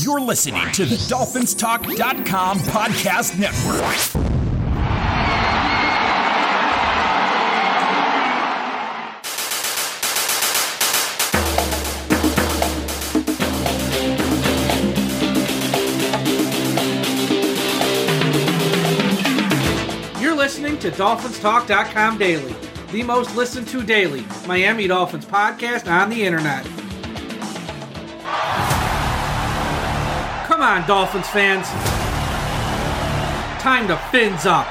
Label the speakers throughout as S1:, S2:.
S1: You're listening to the DolphinsTalk.com podcast network.
S2: You're listening to DolphinsTalk.com daily, the most listened to daily Miami Dolphins podcast on the internet. Come on, Dolphins fans. Time to fins up.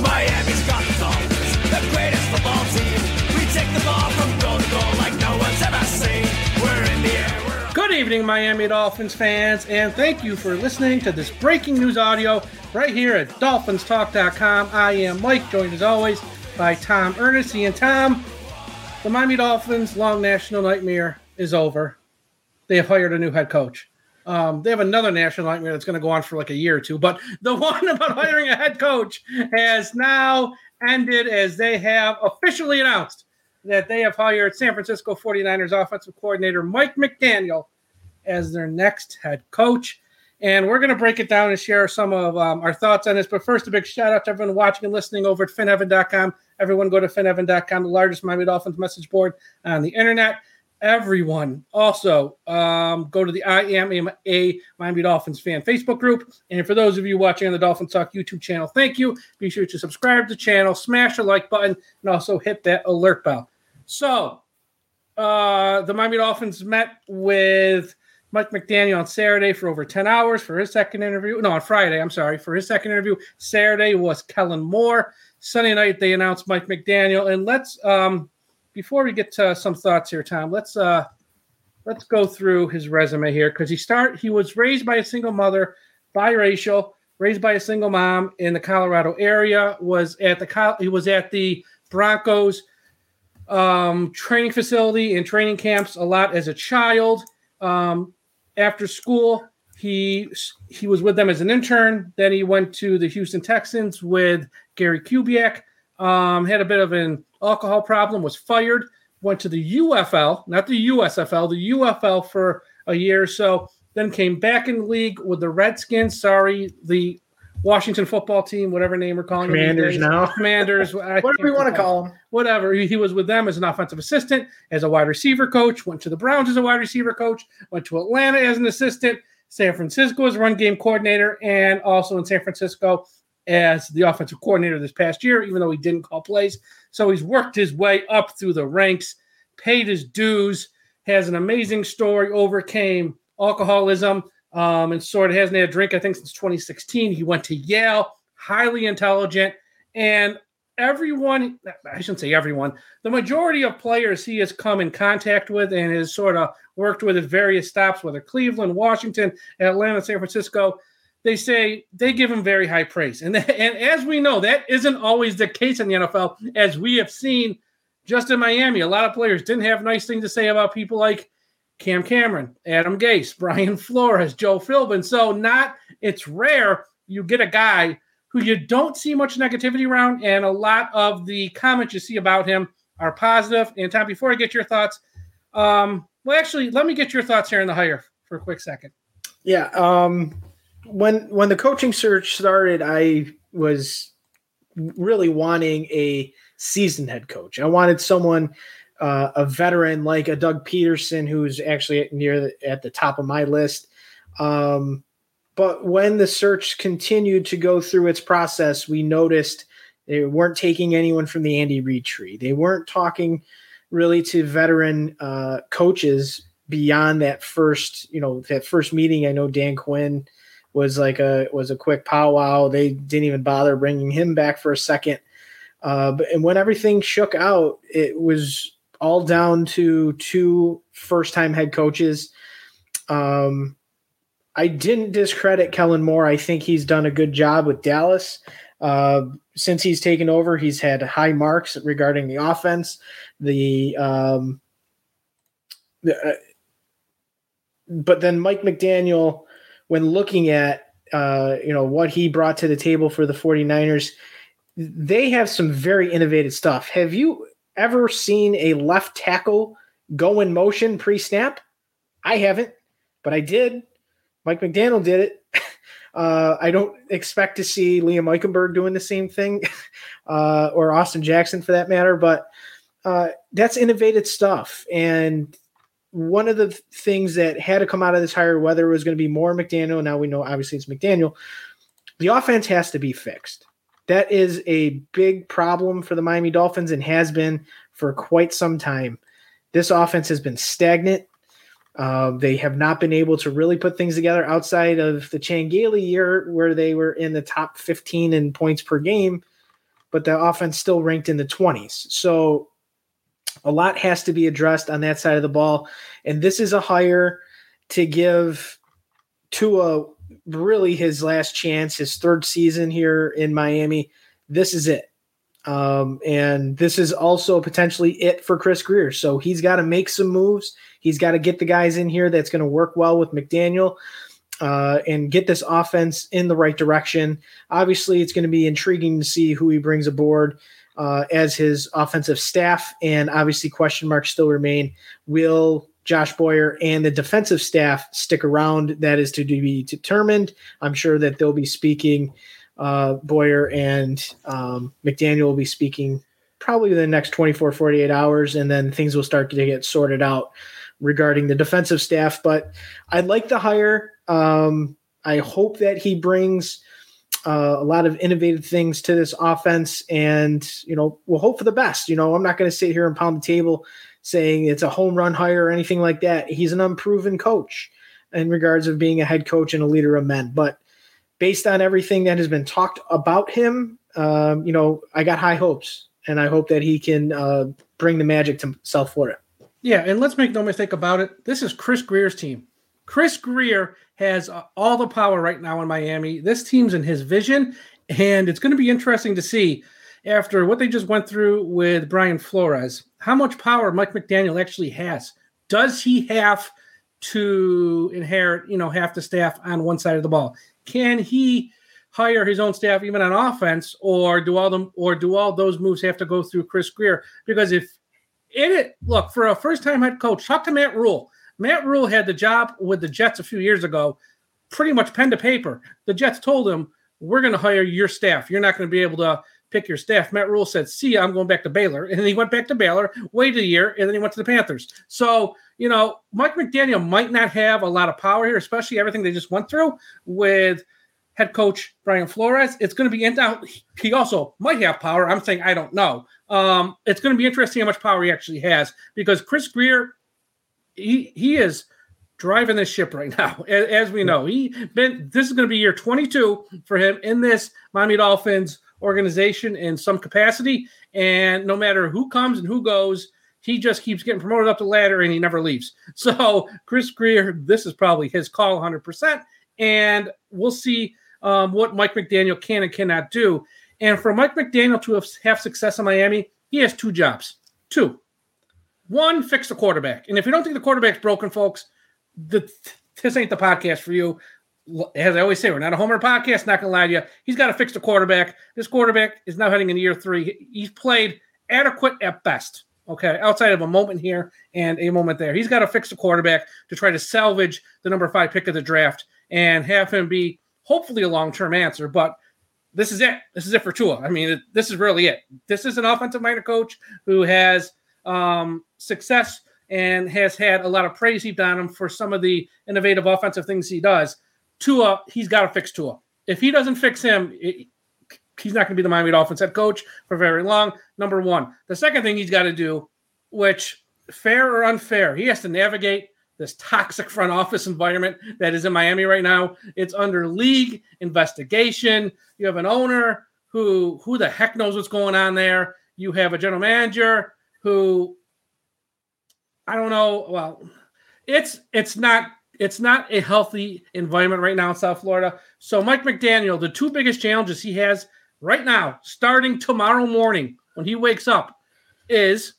S3: Miami's got the Dolphins, the greatest football team. We take the ball from goal to goal like no one's ever seen. We're in the air, we're
S2: Good evening, Miami Dolphins fans, and thank you for listening to this breaking news audio right here at DolphinsTalk.com. I am Mike, joined as always by Tom Ernest. And Tom, the Miami Dolphins' long national nightmare is over. They have hired a new head coach. Um, they have another national nightmare that's going to go on for like a year or two, but the one about hiring a head coach has now ended as they have officially announced that they have hired San Francisco 49ers offensive coordinator Mike McDaniel as their next head coach. And we're going to break it down and share some of um, our thoughts on this. But first, a big shout out to everyone watching and listening over at finheaven.com. Everyone go to finheaven.com, the largest Miami Dolphins message board on the internet. Everyone also um, go to the I Am a Miami Dolphins fan Facebook group. And for those of you watching on the Dolphins Talk YouTube channel, thank you. Be sure to subscribe to the channel, smash the like button, and also hit that alert bell. So, uh, the Miami Dolphins met with Mike McDaniel on Saturday for over 10 hours for his second interview. No, on Friday, I'm sorry, for his second interview. Saturday was Kellen Moore. Sunday night, they announced Mike McDaniel. And let's, um, before we get to some thoughts here, Tom, let's, uh, let's go through his resume here because he start he was raised by a single mother, biracial, raised by a single mom in the Colorado area. Was at the he was at the Broncos um, training facility and training camps a lot as a child. Um, after school, he he was with them as an intern. Then he went to the Houston Texans with Gary Kubiak. Um, had a bit of an alcohol problem. Was fired. Went to the UFL, not the USFL, the UFL for a year or so. Then came back in the league with the Redskins. Sorry, the Washington football team, whatever name we're calling them these
S4: Commanders
S2: days.
S4: now.
S2: Commanders. I
S4: Whatever you want to call them.
S2: whatever. He, he was with them as an offensive assistant, as a wide receiver coach, went to the Browns as a wide receiver coach, went to Atlanta as an assistant, San Francisco as a run game coordinator, and also in San Francisco as the offensive coordinator this past year, even though he didn't call plays. So he's worked his way up through the ranks, paid his dues, has an amazing story, overcame alcoholism, um, and sort of hasn't had a drink, I think, since 2016. He went to Yale, highly intelligent, and everyone, I shouldn't say everyone, the majority of players he has come in contact with and has sort of worked with at various stops, whether Cleveland, Washington, Atlanta, San Francisco, they say they give him very high praise. And, and as we know, that isn't always the case in the NFL, as we have seen just in Miami. A lot of players didn't have nice things to say about people like Cam Cameron, Adam Gase, Brian Flores, Joe Philbin. So not it's rare you get a guy who you don't see much negativity around, and a lot of the comments you see about him are positive. And Tom, before I get your thoughts, um, well, actually, let me get your thoughts here in the hire for a quick second.
S4: Yeah. Um, when when the coaching search started, I was really wanting a seasoned head coach. I wanted someone, uh, a veteran like a Doug Pederson, who's actually near the, at the top of my list. Um, but when the search continued to go through its process, we noticed they weren't taking anyone from the Andy Reid tree. They weren't talking really to veteran uh, coaches beyond that first, you know, that first meeting. I know Dan Quinn was like a was a quick powwow. They didn't even bother bringing him back for a second. Uh, but and when everything shook out, it was all down to two first time head coaches. Um, I didn't discredit Kellen Moore. I think he's done a good job with Dallas. Uh, since he's taken over, he's had high marks regarding the offense. The, um, the uh, but then Mike McDaniel, when looking at uh, you know what he brought to the table for the 49ers, they have some very innovative stuff. Have you ever seen a left tackle go in motion pre snap? I haven't, but I did. Mike McDaniel did it. Uh, I don't expect to see Liam Eichenberg doing the same thing, uh, or Austin Jackson for that matter. But uh, that's innovative stuff. And one of the things that had to come out of this hire, whether it was going to be Moore McDaniel, now we know obviously it's McDaniel, the offense has to be fixed. That is a big problem for the Miami Dolphins and has been for quite some time. This offense has been stagnant. Uh, they have not been able to really put things together outside of the Chan year, where they were in the top 15 in points per game, but the offense still ranked in the 20s. So a lot has to be addressed on that side of the ball. And this is a hire to give Tua really his last chance, his third season here in Miami. This is it. Um, and this is also potentially it for Chris Grier. So he's got to make some moves. He's got to get the guys in here that's going to work well with McDaniel uh, and get this offense in the right direction. Obviously, it's going to be intriguing to see who he brings aboard uh, as his offensive staff. And obviously, question marks still remain. Will Josh Boyer and the defensive staff stick around? That is to be determined. I'm sure that they'll be speaking. Uh, Boyer and um, McDaniel will be speaking probably the next 24, 48 hours, and then things will start to get sorted out regarding the defensive staff. But I like the hire. Um, I hope that he brings uh, a lot of innovative things to this offense, and you know we'll hope for the best. You know, I'm not going to sit here and pound the table saying it's a home run hire or anything like that. He's an unproven coach in regards of being a head coach and a leader of men, but based on everything that has been talked about him, um, you know, I got high hopes, and I hope that he can uh, bring the magic to South Florida.
S2: Yeah, and let's make no mistake about it. This is Chris Grier's team. Chris Grier has uh, all the power right now in Miami. This team's in his vision, and it's going to be interesting to see after what they just went through with Brian Flores how much power Mike McDaniel actually has. Does he have to inherit, you know, half the staff on one side of the ball? Can he hire his own staff even on offense, or do all them or do all those moves have to go through Chris Grier? Because if in it, look for a first-time head coach, talk to Matt Rhule. Matt Rhule had the job with the Jets a few years ago, pretty much pen to paper. The Jets told him, "We're going to hire your staff. You're not going to be able to pick your staff." Matt Rhule said, "See, I'm going back to Baylor," and then he went back to Baylor, waited a year, and then he went to the Panthers. So you know, Mike McDaniel might not have a lot of power here, especially everything they just went through with head coach Brian Flores. It's going to be now. He also might have power. I'm saying I don't know. Um, it's going to be interesting how much power he actually has because Chris Grier, he he is driving this ship right now. As, we know, he been this is going to be year 22 for him in this Miami Dolphins organization in some capacity. And no matter who comes and who goes, he just keeps getting promoted up the ladder and he never leaves. So Chris Grier, this is probably his call 100%. And we'll see um, what Mike McDaniel can and cannot do. And for Mike McDaniel to have, success in Miami, he has two jobs. Two. One, fix the quarterback. And if you don't think the quarterback's broken, folks, the, this ain't the podcast for you. As I always say, we're not a homer podcast. Not gonna lie to you. He's got to fix the quarterback. This quarterback is now heading into year three. He's played adequate at best. Okay, outside of a moment here and a moment there, he's got to fix the quarterback to try to salvage the number five pick of the draft and have him be hopefully a long term answer. But this is it. This is it for Tua. I mean, this is really it. This is an offensive minor coach who has um, success and has had a lot of praise heaped on him for some of the innovative offensive things he does. Tua, he's got to fix Tua. If he doesn't fix him, it, he's not going to be the Miami Dolphins head coach for very long. Number one. The second thing he's got to do, which fair or unfair, he has to navigate this toxic front office environment that is in Miami right now. It's under league investigation. You have an owner who who the heck knows what's going on there. You have a general manager who I don't know. Well, it's it's not it's not a healthy environment right now in South Florida. So Mike McDaniel, the two biggest challenges he has right now, starting tomorrow morning when he wakes up, is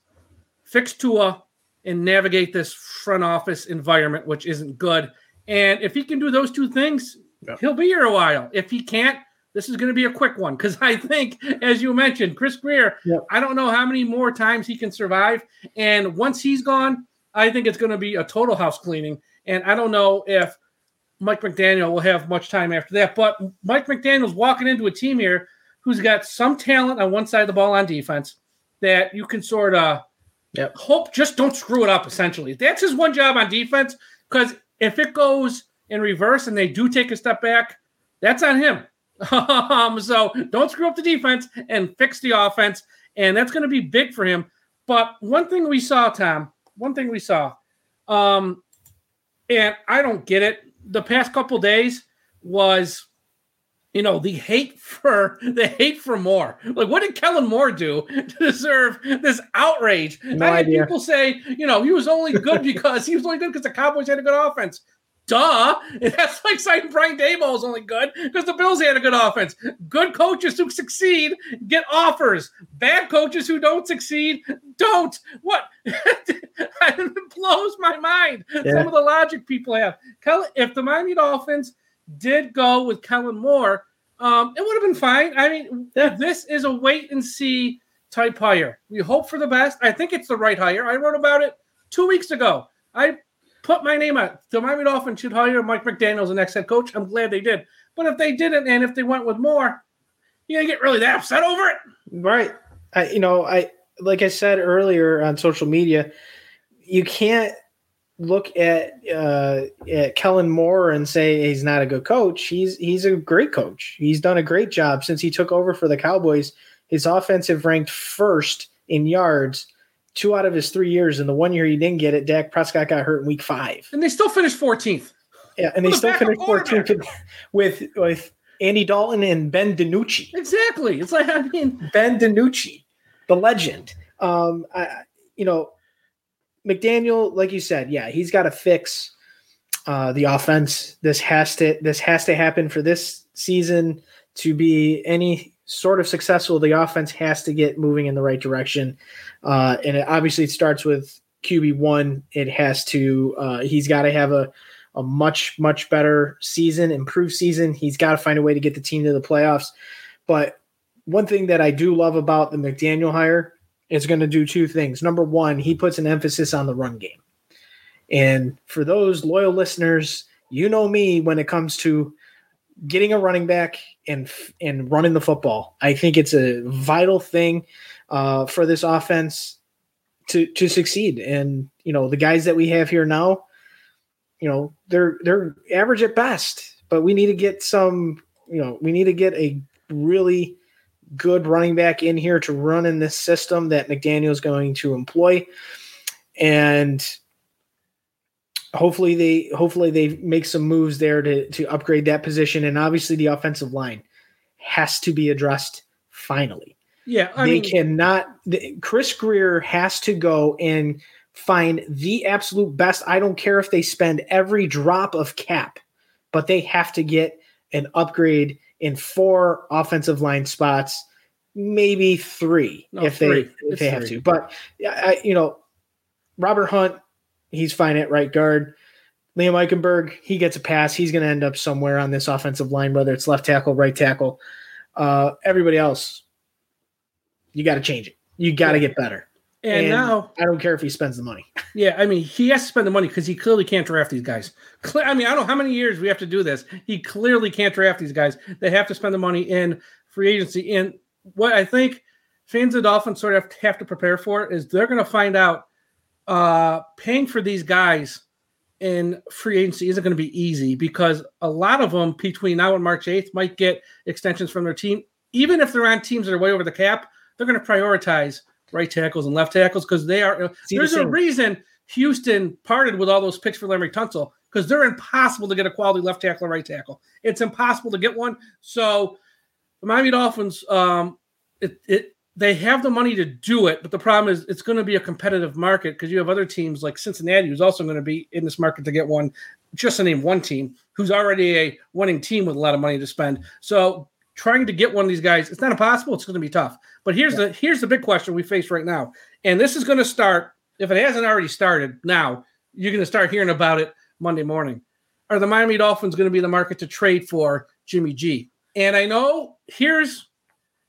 S2: fix Tua and navigate this front office environment, which isn't good. And if he can do those two things, yeah. he'll be here a while. If he can't, this is going to be a quick one because I think, as you mentioned, Chris Grier,
S4: Yep.
S2: I don't know how many more times he can survive. And once he's gone, I think it's going to be a total house cleaning. And I don't know if Mike McDaniel will have much time after that. But Mike McDaniel's walking into a team here who's got some talent on one side of the ball on defense that you can sort of
S4: Yep.
S2: hope just don't screw it up, essentially. That's his one job on defense. Because if it goes in reverse and they do take a step back, that's on him. um, so don't screw up the defense and fix the offense. And that's going to be big for him. But one thing we saw, Tom, one thing we saw, um, and I don't get it. The past couple days was, you know, the hate for the hate for Moore. Like, what did Kellen Moore do to deserve this outrage?
S4: No
S2: I had people say, you know, he was only good because he was only good because the Cowboys had a good offense. Duh. That's like saying Brian Daboll is only good because the Bills had a good offense. Good coaches who succeed get offers. Bad coaches who don't succeed don't. What? it blows my mind.
S4: Yeah.
S2: Some of the logic people have. If the Miami Dolphins did go with Kellen Moore, um, it would have been fine. I mean,
S4: Yeah.
S2: this is a wait and see type hire. We hope for the best. I think it's the right hire. I wrote about it two weeks ago. I put my name out. The Miami Dolphins should hire Mike McDaniel as the next head coach. I'm glad they did. But if they didn't, and if they went with Moore, you gonna get really that upset over it?
S4: Right. I, you know, I like I said earlier on social media, you can't look at uh, at Kellen Moore and say he's not a good coach. He's he's a great coach. He's done a great job since he took over for the Cowboys. His offensive ranked first in yards two out of his three years. And the one year he didn't get it, Dak Prescott got hurt in week five.
S2: And they still finished 14th.
S4: Yeah, and they still finished 14th with with Andy Dalton and Ben DiNucci.
S2: Exactly. It's like I mean,
S4: Ben DiNucci, the legend. Um, I, you know, McDaniel, like you said, yeah, he's got to fix uh, the offense. This has to this has to happen for this season to be any sort of successful. The offense has to get moving in the right direction, uh, and it, obviously it starts with QB one. It has to. Uh, he's got to have a a much much better season, improved season. He's got to find a way to get the team to the playoffs. But one thing that I do love about the McDaniel hire is going to do two things. Number one, he puts an emphasis on the run game. And for those loyal listeners, you know me when it comes to getting a running back and and running the football. I think it's a vital thing uh, for this offense to to succeed. And you know the guys that we have here now, you know they're they're average at best, but we need to get some. You know we need to get a really good running back in here to run in this system that McDaniel is going to employ, and hopefully they hopefully they make some moves there to to upgrade that position. And obviously the offensive line has to be addressed finally.
S2: yeah. I
S4: they
S2: mean,
S4: cannot. The, Chris Grier has to go and find the absolute best. I don't care if they spend every drop of cap, but they have to get an upgrade in four offensive line spots, maybe three
S2: No,
S4: if
S2: three.
S4: they if
S2: It's
S4: they have
S2: three.
S4: to. But I, you know, Robert Hunt, he's fine at right guard. Liam Eichenberg, he gets a pass. He's going to end up somewhere on this offensive line, whether it's left tackle, right tackle. Uh, everybody else, you got to change it. You got to get better.
S2: and,
S4: and-
S2: now,
S4: I don't care if he spends the money.
S2: yeah, I mean, he has to spend the money because he clearly can't draft these guys. I mean, I don't know how many years we have to do this. He clearly can't draft these guys. They have to spend the money in free agency. And what I think fans of the Dolphins sort of have to prepare for is they're going to find out uh, paying for these guys in free agency isn't going to be easy because a lot of them between now and March 8th might get extensions from their team. Even if they're on teams that are way over the cap, they're going to prioritize right tackles and left tackles because they are.
S4: See, the
S2: there's a reason Houston parted with all those picks for Laremy Tunsil because they're impossible to get a quality left tackle or right tackle. It's impossible to get one. So the Miami Dolphins, um, it, it they have the money to do it, but the problem is it's going to be a competitive market because you have other teams like Cincinnati who's also going to be in this market to get one. Just to name one team who's already a winning team with a lot of money to spend. So trying to get one of these guys, it's not impossible. It's going to be tough. But here's the here's the big question we face right now, and this is going to start if it hasn't already started now. You're going to start hearing about it Monday morning. Are the Miami Dolphins going to be the market to trade for Jimmy G? And I know here's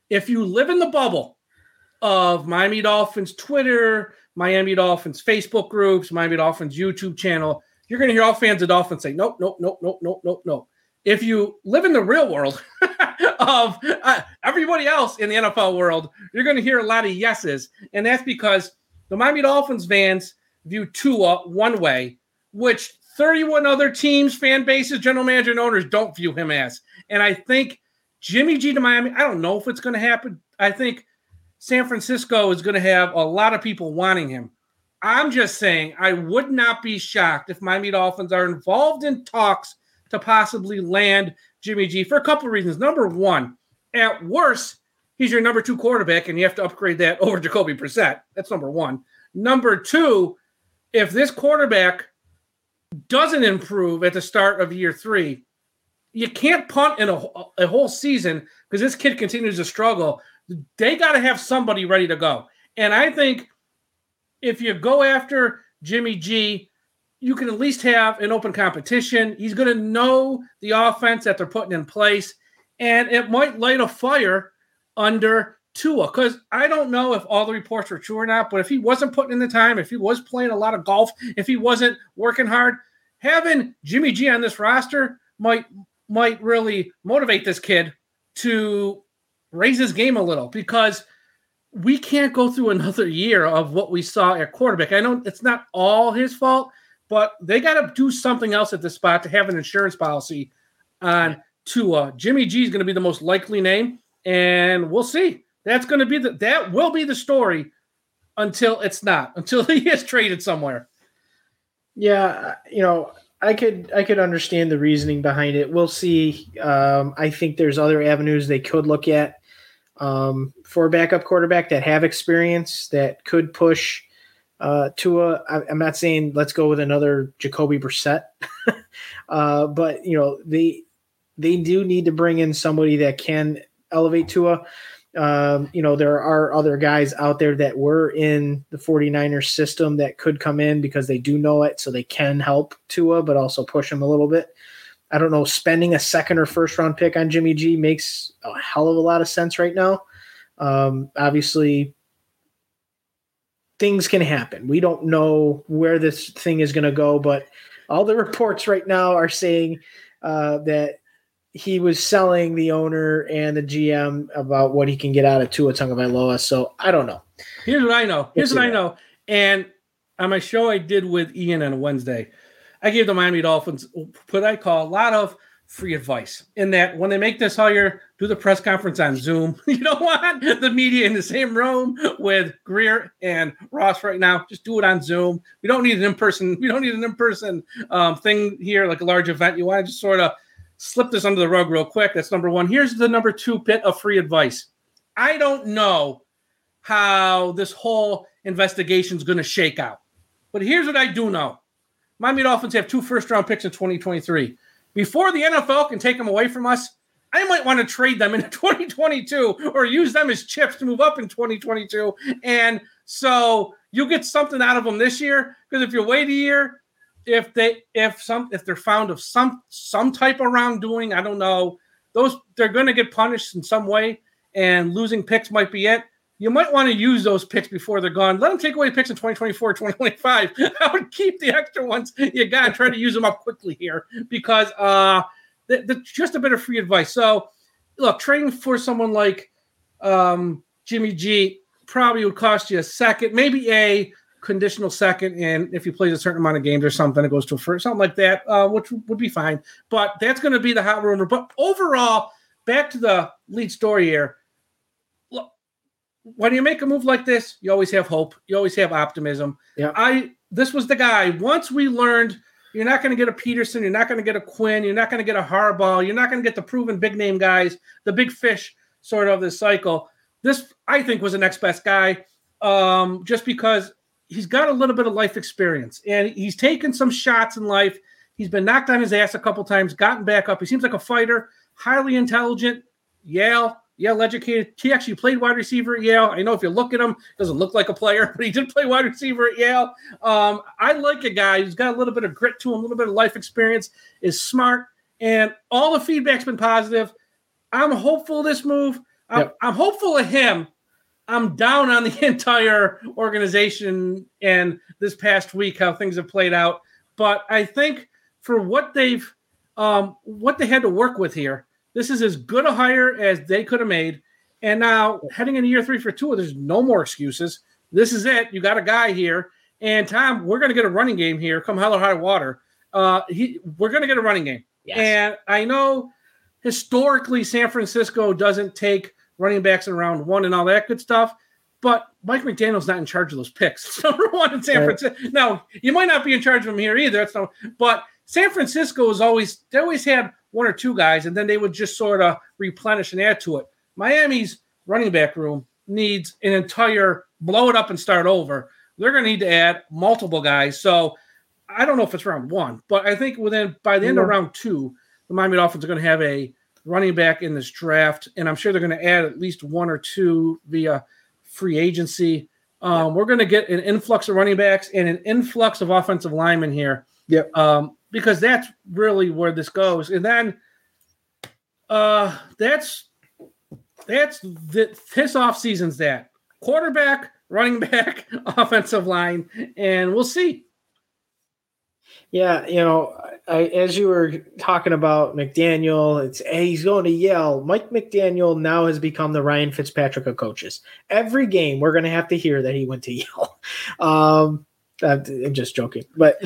S2: if you live in the bubble of Miami Dolphins Twitter, Miami Dolphins Facebook groups, Miami Dolphins YouTube channel, you're going to hear all fans of Dolphins say, nope, nope, nope, nope, nope, nope, nope. If you live in the real world of uh, everybody else in the NFL world, you're going to hear a lot of yeses. And that's because the Miami Dolphins fans view Tua one way, which 31 other teams, fan bases, general manager, and owners don't view him as. And I think Jimmy G to Miami, I don't know if it's going to happen. I think San Francisco is going to have a lot of people wanting him. I'm just saying, I would not be shocked if Miami Dolphins are involved in talks to possibly land Jimmy G for a couple of reasons. Number one, at worst, he's your number two quarterback, and you have to upgrade that over Jacoby Brissett. That's number one. Number two, if this quarterback doesn't improve at the start of year three, you can't punt in a, a whole season because this kid continues to struggle. They got to have somebody ready to go. And I think if you go after Jimmy G, you can at least have an open competition. He's going to know the offense that they're putting in place, and it might light a fire under Tua. Because I don't know if all the reports were true or not, but if he wasn't putting in the time, if he was playing a lot of golf, if he wasn't working hard, having Jimmy G on this roster might might really motivate this kid to raise his game a little because we can't go through another year of what we saw at quarterback. I know it's not all his fault, but they got to do something else at this spot to have an insurance policy on Tua. Jimmy G is going to be the most likely name, and we'll see. That's going to be the that will be the story until it's not, until he is traded somewhere.
S4: Yeah, you know, I could I could understand the reasoning behind it. We'll see. Um, I think there's other avenues they could look at um, for a backup quarterback that have experience that could push uh, to a. I, I'm not saying let's go with another Jacoby Brissett, uh, but you know they they do need to bring in somebody that can elevate Tua. Um, you know, there are other guys out there that were in the 49ers system that could come in because they do know it, so they can help Tua, but also push him a little bit. I don't know, spending a second or first round pick on Jimmy G makes a hell of a lot of sense right now. Um, obviously, things can happen. We don't know where this thing is going to go, but all the reports right now are saying uh, that he was selling the owner and the GM about what he can get out of Tua Tagovailoa. So I don't know.
S2: Here's what I know. Here's what I know. And on my show I did with Ian on Wednesday, I gave the Miami Dolphins what I call a lot of free advice in that when they make this hire, do the press conference on Zoom. You don't want the media in the same room with Grier and Ross right now. Just do it on Zoom. We don't need an in-person. We don't need an in-person um, thing here, like a large event. You want to just sort of slip this under the rug real quick. That's number one. Here's the number two bit of free advice. I don't know how this whole investigation is going to shake out, but here's what I do know. Miami Dolphins have two first round picks in 2023. Before the NFL can take them away from us, I might want to trade them in 2022 or use them as chips to move up in 2022. And so you get something out of them this year because if you wait a year, if they if some if they're found of some some type of wrongdoing, I don't know, those they're going to get punished in some way, and losing picks might be it. You might want to use those picks before they're gone. Let them take away picks in 2024, 2025. I would keep the extra ones you got and try to use them up quickly here because uh, the, the, just a bit of free advice. So, look, trading for someone like um, Jimmy G probably would cost you a second, maybe a conditional second, and if he plays a certain amount of games or something, it goes to a first, something like that, uh, which would be fine. But that's going to be the hot rumor. But overall, back to the lead story here. When you make a move like this, you always have hope. You always have optimism.
S4: Yeah.
S2: I this was the guy. Once we learned you're not going to get a Pederson, you're not going to get a Quinn, you're not going to get a Harbaugh, you're not going to get the proven big name guys, the big fish sort of this cycle. This I think was the next best guy. Um, just because he's got a little bit of life experience and he's taken some shots in life. He's been knocked on his ass a couple times, gotten back up. He seems like a fighter, highly intelligent, Yale, Yale educated. He actually played wide receiver at Yale. I know if you look at him, doesn't look like a player, but he did play wide receiver at Yale. Um, I like a guy who's got a little bit of grit to him, a little bit of life experience, is smart, and all the feedback's been positive. I'm hopeful of this move. I'm,
S4: Yep.
S2: I'm hopeful of him. I'm down on the entire organization and this past week how things have played out. But I think for what they've um, what they had to work with here, this is as good a hire as they could have made. And now heading into year three for Tua, there's no more excuses. This is it. You got a guy here. And Tom, we're going to get a running game here. Come hell or high water. Uh, he, we're going to get a running game.
S4: Yes.
S2: And I know historically San Francisco doesn't take running backs in round one and all that good stuff, but Mike McDaniel's not in charge of those picks. It's number one in San
S4: Right.
S2: Francisco. Now, you might not be in charge of them here either. That's no, but San Francisco is always they always had one or two guys, and then they would just sort of replenish and add to it. Miami's running back room needs an entire blow it up and start over. They're going to need to add multiple guys. So I don't know if it's round one, but I think within by the end of round two, the Miami Dolphins are going to have a running back in this draft, and I'm sure they're going to add at least one or two via free agency. Um, We're going to get an influx of running backs and an influx of offensive linemen here.
S4: Yep.
S2: Um, because that's really where this goes, and then uh, that's that's the, this off season's that quarterback, running back, offensive line, and we'll see.
S4: Yeah, you know, I, as you were talking about McDaniel, it's hey, he's going to Yale. Mike McDaniel now has become the Ryan Fitzpatrick of coaches. Every game, we're going to have to hear that he went to Yale. Um, I'm I'm just joking, but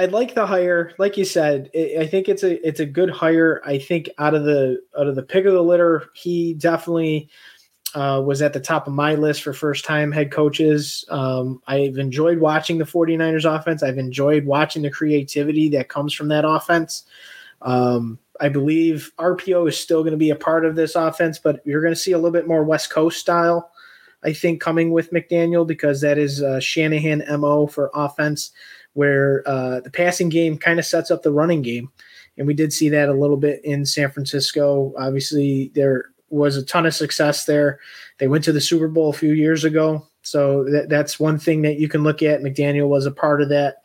S4: I like the hire. Like you said, I I think it's a it's a good hire. I think out of the out of the pick of the litter, he definitely uh, was at the top of my list for first time head coaches. Um, I've enjoyed watching the 49ers offense. I've enjoyed watching the creativity that comes from that offense. Um, I believe RPO is still going to be a part of this offense, but you're going to see a little bit more West Coast style, I think, coming with McDaniel because that is uh, Shanahan MO for offense, where uh, the passing game kind of sets up the running game. And we did see that a little bit in San Francisco. Obviously, there was a ton of success there. They went to the Super Bowl a few years ago. So that, that's one thing that you can look at. McDaniel was a part of that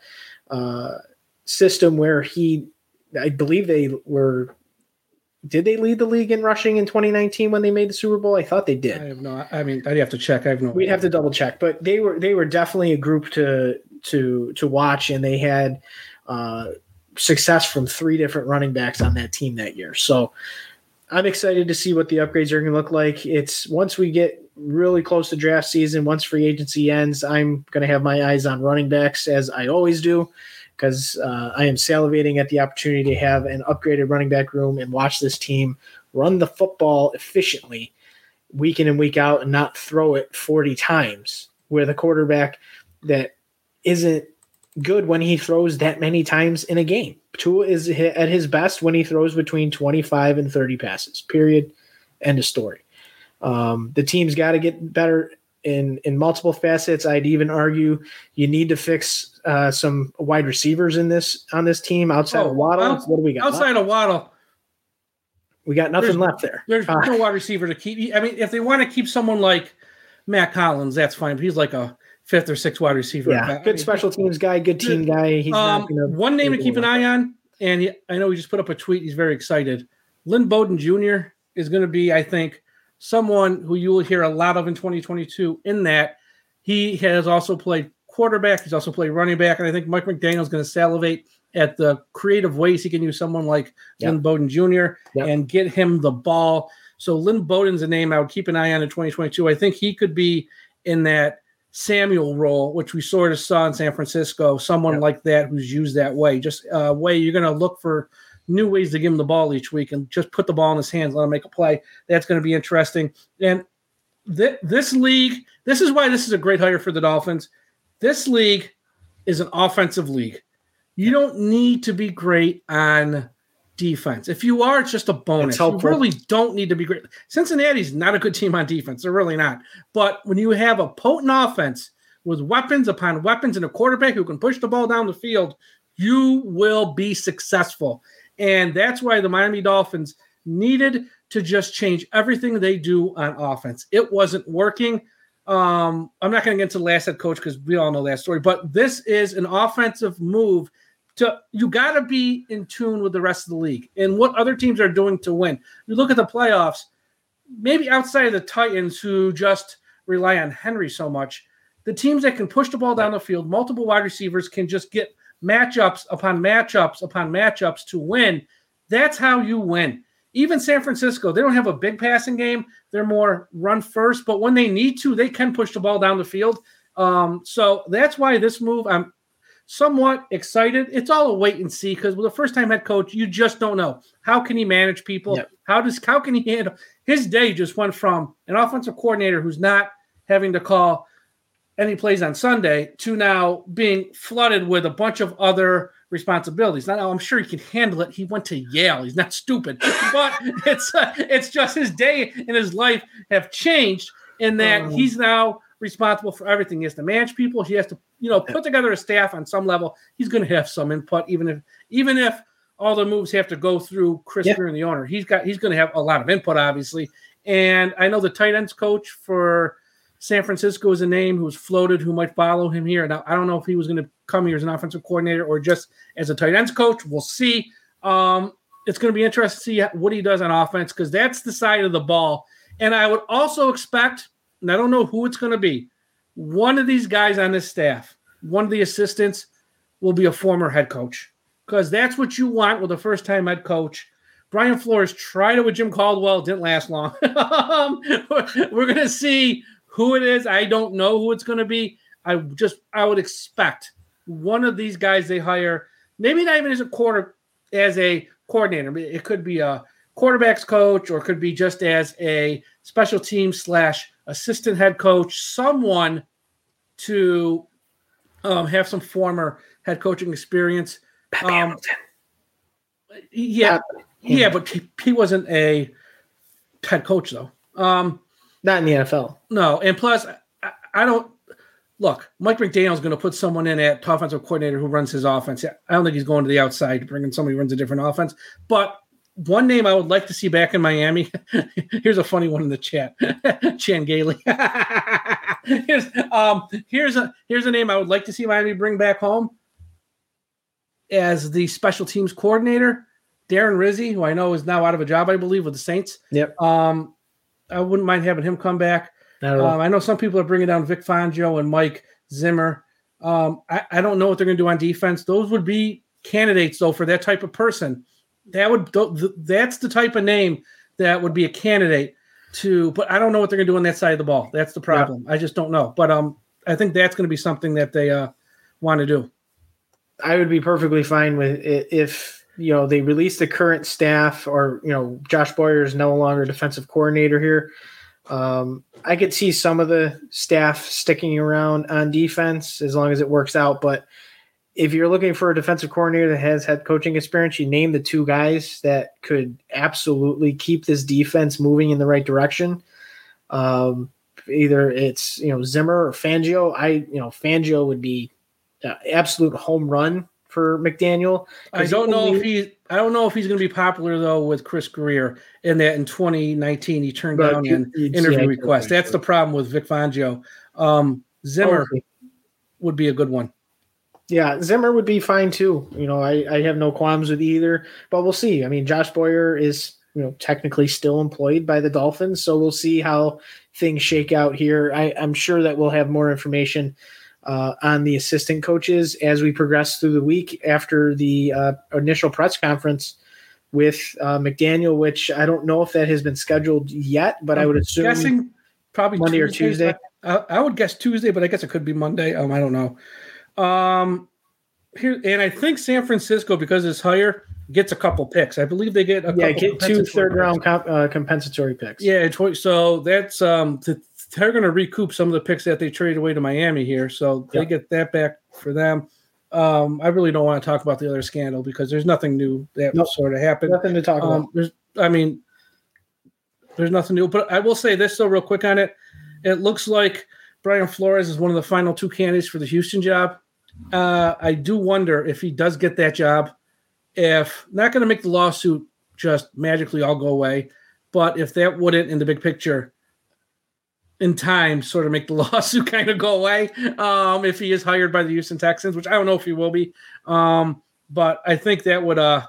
S4: uh, system where he, I believe they were, did they lead the league in rushing in 2019 when they made the Super Bowl? I thought they did.
S2: I have no. I mean, I'd have to check. I have no.
S4: We'd have to double check, but they were they were definitely a group to to to watch, and they had uh, success from three different running backs on that team that year. So I'm excited to see what the upgrades are going to look like. It's once we get really close to draft season, once free agency ends, I'm going to have my eyes on running backs as I always do because uh, I am salivating at the opportunity to have an upgraded running back room and watch this team run the football efficiently week in and week out and not throw it 40 times with a quarterback that isn't good when he throws that many times in a game. Tua is at his best when he throws between 25 and 30 passes. Period. End of story. Um, the team's got to get better in in multiple facets. I'd even argue you need to fix uh, some wide receivers in this on this team outside
S2: Oh,
S4: of Waddle.
S2: outs-
S4: what do we got? left?
S2: Outside of Waddle,
S4: We got nothing
S2: there's-
S4: left there.
S2: there's
S4: Uh,
S2: no wide receiver to keep. I mean, if they want to keep someone like Matt Collins, that's fine. But he's like a fifth or sixth wide receiver.
S4: yeah,
S2: I
S4: good
S2: mean,
S4: special teams guy, good team guy. He's
S2: Um, one name to keep an eye on, and he, I know he just put up a tweet. He's very excited. Lynn Bowden Jr. is going to be, I think, someone who you will hear a lot of in 2022. In that he has also played quarterback, he's also played running back, and I think Mike McDaniel is going to salivate at the creative ways he can use someone like
S4: Yep.
S2: Lynn Bowden Jr.
S4: Yep.
S2: and get him the ball. So Lynn Bowden's a name I would keep an eye on in 2022. I think he could be in that Samuel role, which we sort of saw in San Francisco, someone
S4: Yep.
S2: like that who's used that way. Just a way you're going to look for new ways to give him the ball each week and just put the ball in his hands, let him make a play. That's going to be interesting. And th- this league, this is why this is a great hire for the Dolphins. This league is an offensive league. You don't need to be great on defense. If you are, it's just a bonus. You really don't need to be great. Cincinnati's not a good team on defense. They're really not. But when you have a potent offense with weapons upon weapons and a quarterback who can push the ball down the field, you will be successful. And that's why the Miami Dolphins needed to just change everything they do on offense. It wasn't working. Um, I'm not going to get into the last head coach because we all know that story, but this is an offensive move to you got to be in tune with the rest of the league and what other teams are doing to win. You look at the playoffs, maybe outside of the Titans who just rely on Henry so much, the teams that can push the ball down the field, multiple wide receivers can just get matchups upon matchups upon matchups to win. That's how you win. Even San Francisco, they don't have a big passing game. They're more run first, but when they need to, they can push the ball down the field. Um, so that's why this move, I'm somewhat excited. It's all a wait and see because with a first time head coach, you just don't know how can he manage people.
S4: Yep.
S2: How does how can he handle his day? Just went from an offensive coordinator who's not having to call any plays on Sunday to now being flooded with a bunch of other responsibilities. Now I'm sure he can handle it. He went to Yale. He's not stupid, but it's uh, it's just his day and his life have changed in that
S4: Um.
S2: he's now responsible for everything. He has to manage people. He has to you know put together a staff on some level. He's going to have some input, even if even if all the moves have to go through Chris
S4: Yeah.
S2: And the owner. He's got he's going to have a lot of input, obviously. And I know the tight ends coach for San Francisco is a name who's floated who might follow him here. Now I don't know if he was going to come here as an offensive coordinator or just as a tight ends coach. We'll see. Um, it's going to be interesting to see what he does on offense because that's the side of the ball. And I would also expect, and I don't know who it's going to be, one of these guys on this staff, one of the assistants, will be a former head coach because that's what you want with a first time head coach. Brian Flores tried it with Jim Caldwell, didn't last long. Um, We're going to see who it is. I don't know who it's going to be. I just I would expect one of these guys they hire, maybe not even as a quarter as a coordinator. It could be a quarterbacks coach or it could be just as a special team slash assistant head coach, someone to um, have some former head coaching experience. Um, yeah, yeah, but he, he wasn't a head coach though. Um,
S4: Not in the NFL.
S2: no, and plus, I, I don't look. Mike McDaniel's going to put someone in at offensive coordinator who runs his offense. I don't think he's going to the outside to bring in somebody who runs a different offense. But one name I would like to see back in Miami. here's a funny one in the chat. Chan Gailey. here's um here's a here's a name I would like to see Miami bring back home as the special teams coordinator. Darren Rizzi, who I know is now out of a job, I believe, with the Saints.
S4: Yep.
S2: Um, I wouldn't mind having him come back.
S4: Not.
S2: Um, I know some people are bringing down Vic Fangio and Mike Zimmer. Um, I, I don't know what they're going to do on defense. Those would be candidates, though, for that type of person. That would that's the type of name that would be a candidate to. But I don't know what they're going to do on that side of the ball. That's the problem. I just don't know. But um, I think that's going to be something that they uh want to do.
S4: I would be perfectly fine with it if you know they release the current staff or you know Josh Boyer is no longer defensive coordinator here. Um, I could see some of the staff sticking around on defense as long as it works out. But if you're looking for a defensive coordinator that has had coaching experience, you name the two guys that could absolutely keep this defense moving in the right direction. Um, either it's you know Zimmer or Fangio. I you know Fangio would be absolute home run for McDaniel.
S2: I don't know if he. I don't know if he's going to be popular though with Chris Grier in that in 2019 he turned
S4: But
S2: down an interview
S4: that
S2: request. That's the problem with Vic Fangio. Um, Zimmer
S4: Oh,
S2: would be a good one.
S4: Yeah, Zimmer would be fine too. You know, I, I have no qualms with either, but we'll see. I mean, Josh Boyer is, you know, technically still employed by the Dolphins, so we'll see how things shake out here. I, I'm sure that we'll have more information uh, on the assistant coaches as we progress through the week after the uh, initial press conference with uh, McDaniel, which I don't know if that has been scheduled yet, but I would assume
S2: guessing probably
S4: Monday or
S2: Tuesday.
S4: Tuesday.
S2: I, I would guess Tuesday, but I guess it could be Monday. Um, I don't know. Um, here and I think San Francisco because it's higher gets a couple picks. I believe they get a
S4: yeah,
S2: couple
S4: get two third
S2: picks.
S4: round comp, uh, compensatory picks.
S2: Yeah, so that's um th- they're going to recoup some of the picks that they traded away to Miami here, so they
S4: Yeah.
S2: get that back for them. Um, I really don't want to talk about the other scandal because there's nothing new that
S4: Nope.
S2: sort of happened.
S4: nothing to talk about.
S2: Um, there's, I mean, there's nothing new, but I will say this though, real quick on it. It looks like Brian Flores is one of the final two candidates for the Houston job. Uh, I do wonder if he does get that job, if not going to make the lawsuit just magically all go away, but if that wouldn't, in the big picture, in time, sort of make the lawsuit kind of go away. Um, if he is hired by the Houston Texans, which I don't know if he will be. Um, but I think that would uh,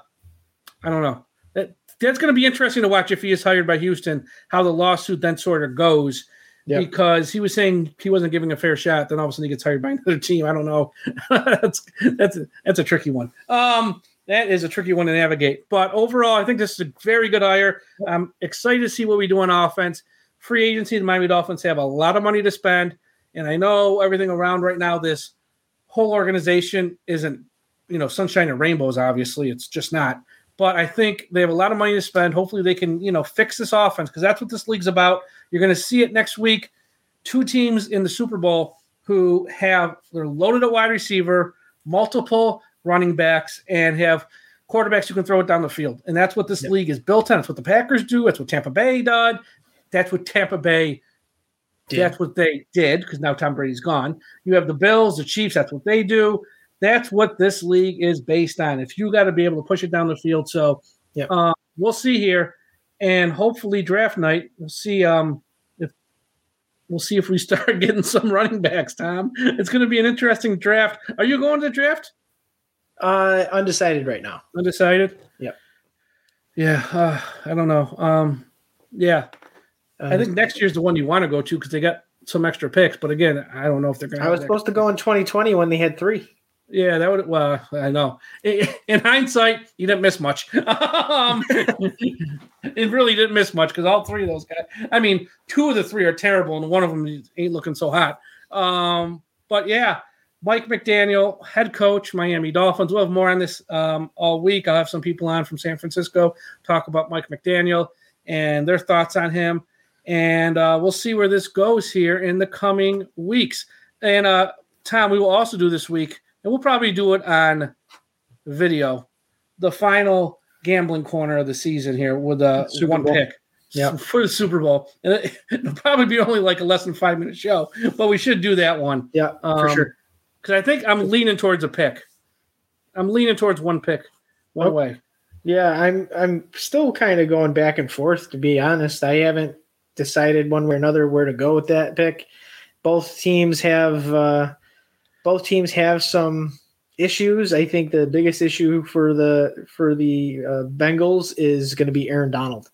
S2: I don't know. That that's going to be interesting to watch if he is hired by Houston. How the lawsuit then sort of goes.
S4: Yep.
S2: Because he was saying he wasn't giving a fair shot, then all of a sudden he gets hired by another team. I don't know. that's that's a, that's a tricky one. Um, that is a tricky one to navigate. But overall, I think this is a very good hire. I'm excited to see what we do on offense. Free agency, the Miami Dolphins have a lot of money to spend. And I know everything around right now, this whole organization isn't, you know, sunshine and rainbows, obviously. It's just not. But I think they have a lot of money to spend. Hopefully they can, you know, fix this offense because that's what this league's about. You're going to see it next week. Two teams in the Super Bowl who have, they're loaded at wide receiver, multiple running backs, and have quarterbacks who can throw it down the field. And that's what this
S4: Yep.
S2: league is built on. That's what the Packers do. That's what Tampa Bay did. That's what Tampa Bay
S4: Did.
S2: that's what they did because now Tom Brady's gone. You have the Bills, the Chiefs. That's what they do. That's what this league is based on. If you got to be able to push it down the field, so
S4: Yep.
S2: uh, we'll see here, and hopefully draft night we'll see. Um, if we'll see if we start getting some running backs. Tom, it's going to be an interesting draft. Are you going to the draft?
S4: Uh, undecided right now.
S2: Undecided.
S4: Yep.
S2: Yeah, uh, I don't know. Um, yeah,
S4: Uh,
S2: I think next year's the one you want to go to because they got some extra picks. But again, I don't know if they're going.
S4: to I was supposed to go in 2020 when they had three.
S2: Yeah, that would. Well, I know. In in hindsight, you didn't miss much. um, it really didn't miss much because all three of those guys. I mean, two of the three are terrible, and one of them ain't looking so hot. Um, but yeah, Mike McDaniel, head coach, Miami Dolphins. We'll have more on this um, all week. I'll have some people on from San Francisco talk about Mike McDaniel and their thoughts on him, and uh, we'll see where this goes here in the coming weeks. And uh, Tom, we will also do this week and we'll probably do it on video. The final gambling corner of the season here with a
S4: Super
S2: one
S4: Bowl.
S2: pick.
S4: Yeah.
S2: for the Super Bowl. And it- It'll probably be only like a less than five minute show, but we should do that one
S4: Yeah, for
S2: Um,
S4: sure.
S2: because I think I'm leaning towards a pick. I'm leaning towards one pick, one
S4: Oh.
S2: way.
S4: Yeah, I'm I'm still kind of going back and forth to be honest. I haven't decided one way or another where to go with that pick. Both teams have uh, both teams have some issues. I think the biggest issue for the for the uh, Bengals is going to be Aaron Donald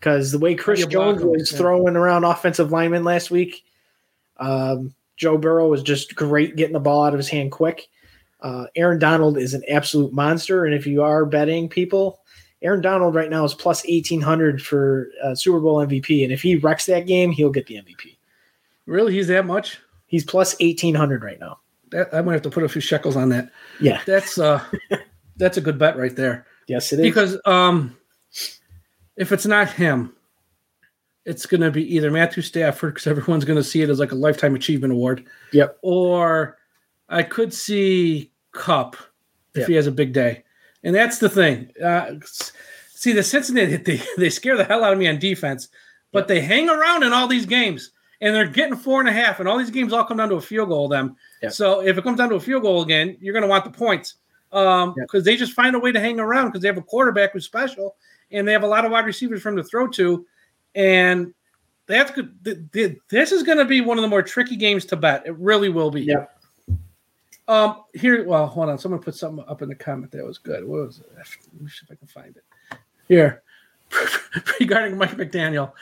S4: because the way Chris Jones was
S2: Yeah.
S4: throwing around offensive linemen last week, um, Joe Burrow was just great getting the ball out of his hand quick. Uh, Aaron Donald is an absolute monster, and if you are betting people, Aaron Donald right now is plus eighteen hundred for uh, Super Bowl MVP, and if he wrecks that game, he'll get the MVP.
S2: Really, he's that much?
S4: He's plus eighteen hundred right now.
S2: That, I might have to put a few shekels on that.
S4: Yeah,
S2: That's uh, that's a good bet right there.
S4: yes, it is.
S2: because um, if it's not him, it's going to be either Matthew Stafford because everyone's going to see it as like a lifetime achievement award,
S4: yep,
S2: or I could see Kupp if
S4: Yep.
S2: he has a big day, and that's the thing. Uh, see, the Cincinnati they they scare the hell out of me on defense, but they hang around in all these games. And they're getting four and a half, and all these games all come down to a field goal. Them,
S4: Yep.
S2: so if it comes down to a field goal again, you're going to want the points. Um
S4: Yep.
S2: because they just find a way to hang around because they have a quarterback who's special and they have a lot of wide receivers for him to throw to. And that's good. Th- th- this is going to be one of the more tricky games to bet. It really will be.
S4: Yep.
S2: um here well hold on. Someone put something up in the comment that was good. What was it? Let me see if i can find it. Here. Regarding mike mcdaniel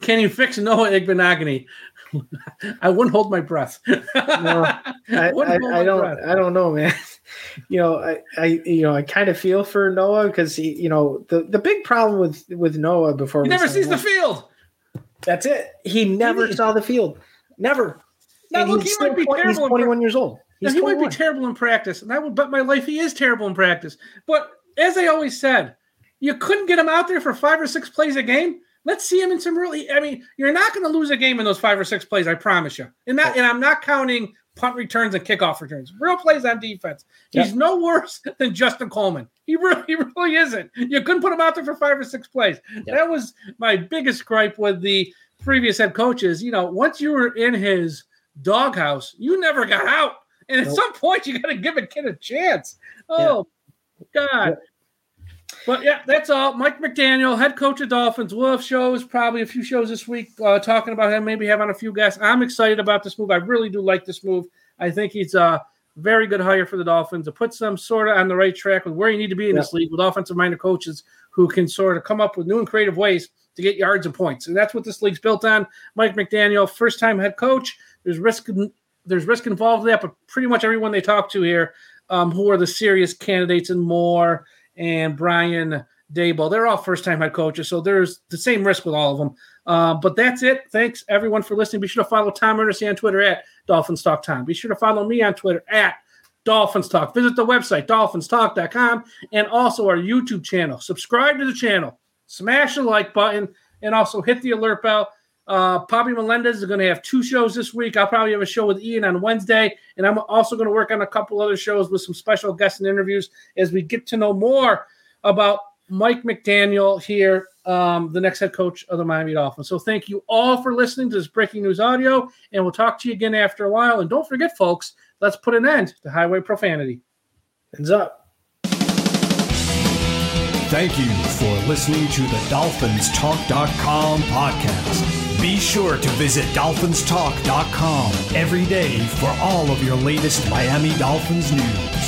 S2: can you fix noah Igbinoghene i wouldn't hold my breath
S4: No, I,
S2: Wouldn't
S4: I, I don't
S2: breath.
S4: I don't know, man. You know, I, I you know I kind of feel for Noah because he you know the, the big problem with with Noah before
S2: he never sees the field
S4: That's it. He never
S2: He-
S4: saw the field. Never.
S2: now
S4: And
S2: look he might be
S4: still twen- he's
S2: terrible in
S4: 21 years old.
S2: Now,
S4: He's
S2: he might be terrible in practice, and I would bet my life he is terrible in practice. But as I always said, you couldn't get him out there for five or six plays a game. Let's see him in some really. I mean, you're not going to lose a game in those five or six plays. I promise you. And that, and I'm not counting punt returns and kickoff returns. Real plays on defense. He's no worse than Justin Coleman. He really, he really isn't. You couldn't put him out there for five or six plays. That was my biggest gripe with the previous head coaches. You know, once you were in his doghouse, you never got out. And at
S4: Nope.
S2: some point, you got to give a kid a chance. Oh, God.
S4: Yeah.
S2: But yeah, that's all. Mike McDaniel, head coach of Dolphins. We'll have shows, probably a few shows this week, uh, talking about him, maybe having a few guests. I'm excited about this move. I really do like this move. I think he's a very good hire for the Dolphins. It puts them sort of on the right track with where you need to be in
S4: Yeah.
S2: this league with offensive minded coaches who can sort of come up with new and creative ways to get yards and points. And that's what this league's built on. Mike McDaniel, first time head coach. There's risk there's risk involved in that, but pretty much everyone they talk to here, um, who are the serious candidates and Moore and Brian Daboll, they're all first time head coaches. So there's the same risk with all of them. Um, but that's it. Thanks everyone for listening. Be sure to follow Tom Ernest on Twitter at Dolphins Talk Tom. Be sure to follow me on Twitter at Dolphins Talk. Visit the website, dolphinstalk.com, and also our YouTube channel. Subscribe to the channel, smash the like button, and also hit the alert bell. Uh, Bobby Melendez is going to have two shows this week. I'll probably have a show with Ian on Wednesday, and I'm also going to work on a couple other shows with some special guests and interviews as we get to know more about Mike McDaniel here, um, the next head coach of the Miami Dolphins. So thank you all for listening to this breaking news audio, and we'll talk to you again after a while. And don't forget, folks, let's put an end to highway profanity.
S4: Ends up.
S1: Thank you for listening to the DolphinsTalk.com podcast. Be sure to visit DolphinsTalk.com every day for all of your latest Miami Dolphins news.